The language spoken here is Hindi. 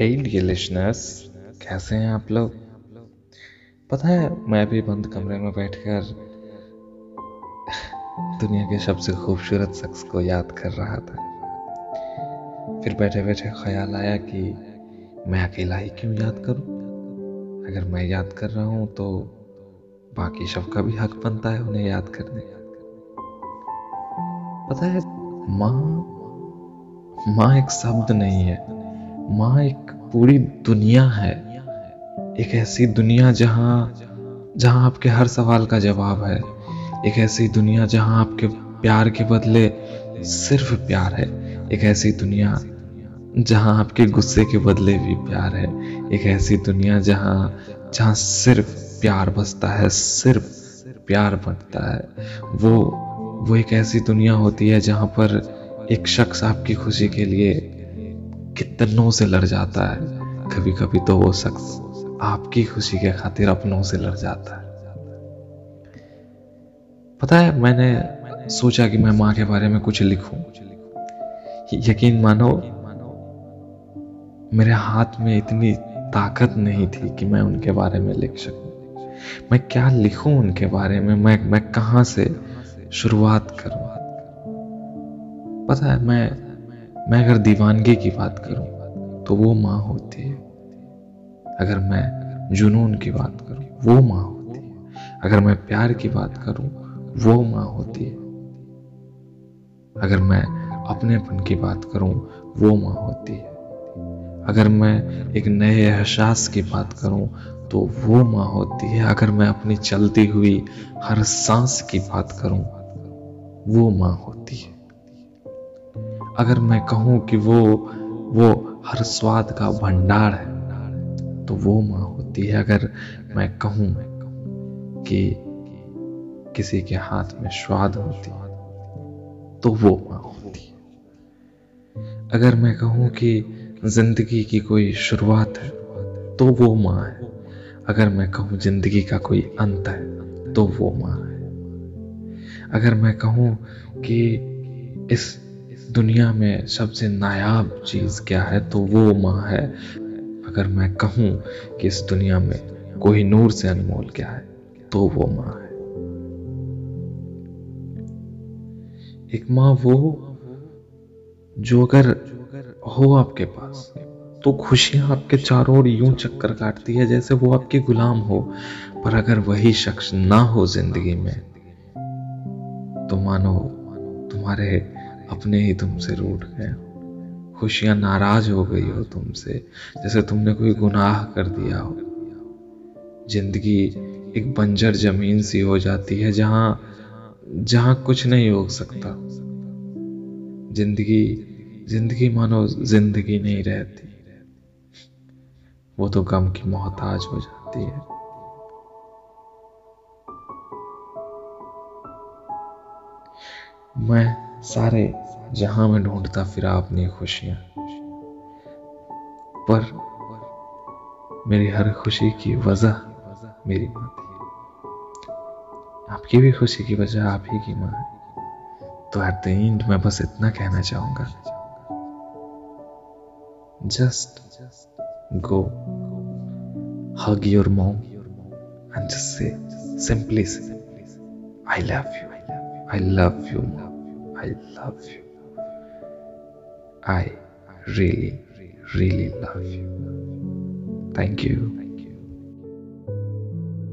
हे डियर लिसनर्स कैसे हैं आप लोग? पता है, मैं भी बंद कमरे में बैठकर दुनिया के सबसे खूबसूरत शख्स को याद कर रहा था। फिर बैठे बैठे ख्याल आया कि मैं अकेला ही क्यों याद करूँ? अगर मैं याद कर रहा हूँ तो बाकी सबका भी हक बनता है उन्हें याद करने पता है, माँ माँ एक शब्द नहीं है। माँ एक पूरी दुनिया है, एक ऐसी दुनिया जहाँ जहाँ आपके हर सवाल का जवाब है, एक ऐसी दुनिया जहाँ आपके प्यार के बदले सिर्फ़ प्यार है, एक ऐसी दुनिया जहाँ आपके गुस्से के बदले भी प्यार है, एक ऐसी दुनिया जहाँ जहाँ सिर्फ़ प्यार बसता है, सिर्फ़ प्यार बनता है। वो वो एक ऐसी दुनिया होती है जहाँ पर एक शख्स आपकी खुशी के लिए कितनों से लड़ जाता है। कभी कभी तो वो शख्स आपकी खुशी के खातिर अपनों से लड़ जाता है। पता है, मैंने सोचा कि मैं माँ के बारे में कुछ लिखूं। यकीन मानो, मेरे हाथ में इतनी ताकत नहीं थी कि मैं उनके बारे में लिख सकूँ। मैं क्या लिखूं उनके बारे में? मैं मैं कहाँ से शुरुआत करूँ? पता है, मैं मैं अगर दीवानगी की बात करूँ तो वो माँ होती है। अगर मैं जुनून की बात करूँ, वो माँ होती है। अगर मैं प्यार की बात करूँ, वो माँ होती है। अगर मैं अपनेपन की बात करूँ, वो माँ होती है। अगर मैं एक नए एहसास की बात करूँ तो वो माँ होती है। अगर मैं अपनी चलती हुई हर सांस की बात करूँ, वो माँ होती है। अगर मैं कहूँ कि वो वो हर स्वाद का भंडार है तो वो माँ होती है। अगर मैं कहूँ कि किसी के हाथ में स्वाद होती तो वो माँ होती है। अगर मैं कहूँ कि ज़िंदगी की कोई शुरुआत है तो वो माँ है। अगर मैं कहूँ ज़िंदगी का कोई अंत है तो वो माँ है। अगर मैं कहूँ कि इस दुनिया में सबसे नायाब चीज़ क्या है? तो वो माँ है। अगर मैं कहूँ कि इस दुनिया में कोई नूर से अनमोल क्या है तो वो माँ है। एक माँ वो जो अगर हो आपके पास तो खुशियाँ आपके चारों ओर यूँ चक्कर काटती है जैसे वो आपके गुलाम हो। पर अगर वही शख्स ना हो ज़िंदगी में तो मानो तुम्हारे अपने ही तुमसे रूठ गए खुशियाँ नाराज़ हो गई हो तुमसे, जैसे तुमने कोई गुनाह कर दिया हो। ज़िंदगी एक बंजर ज़मीन सी हो जाती है, जहाँ जहाँ कुछ नहीं हो सकता। ज़िंदगी ज़िंदगी मानो ज़िंदगी नहीं रहती। वो तो गम की मोहताज हो जाती है। मैं सारे जहाँ में ढूंढता फिरा अपनी खुशियाँ। पर मेरी हर खुशी की वजह मेरी माँ थी आपकी भी खुशी की वजह आप ही की माँ तो एट द एंड मैं बस इतना कहना चाहूँगा। Just go, hug your mom and just say simply say i love you, i love you, mom. I love you. I really really love you. Thank you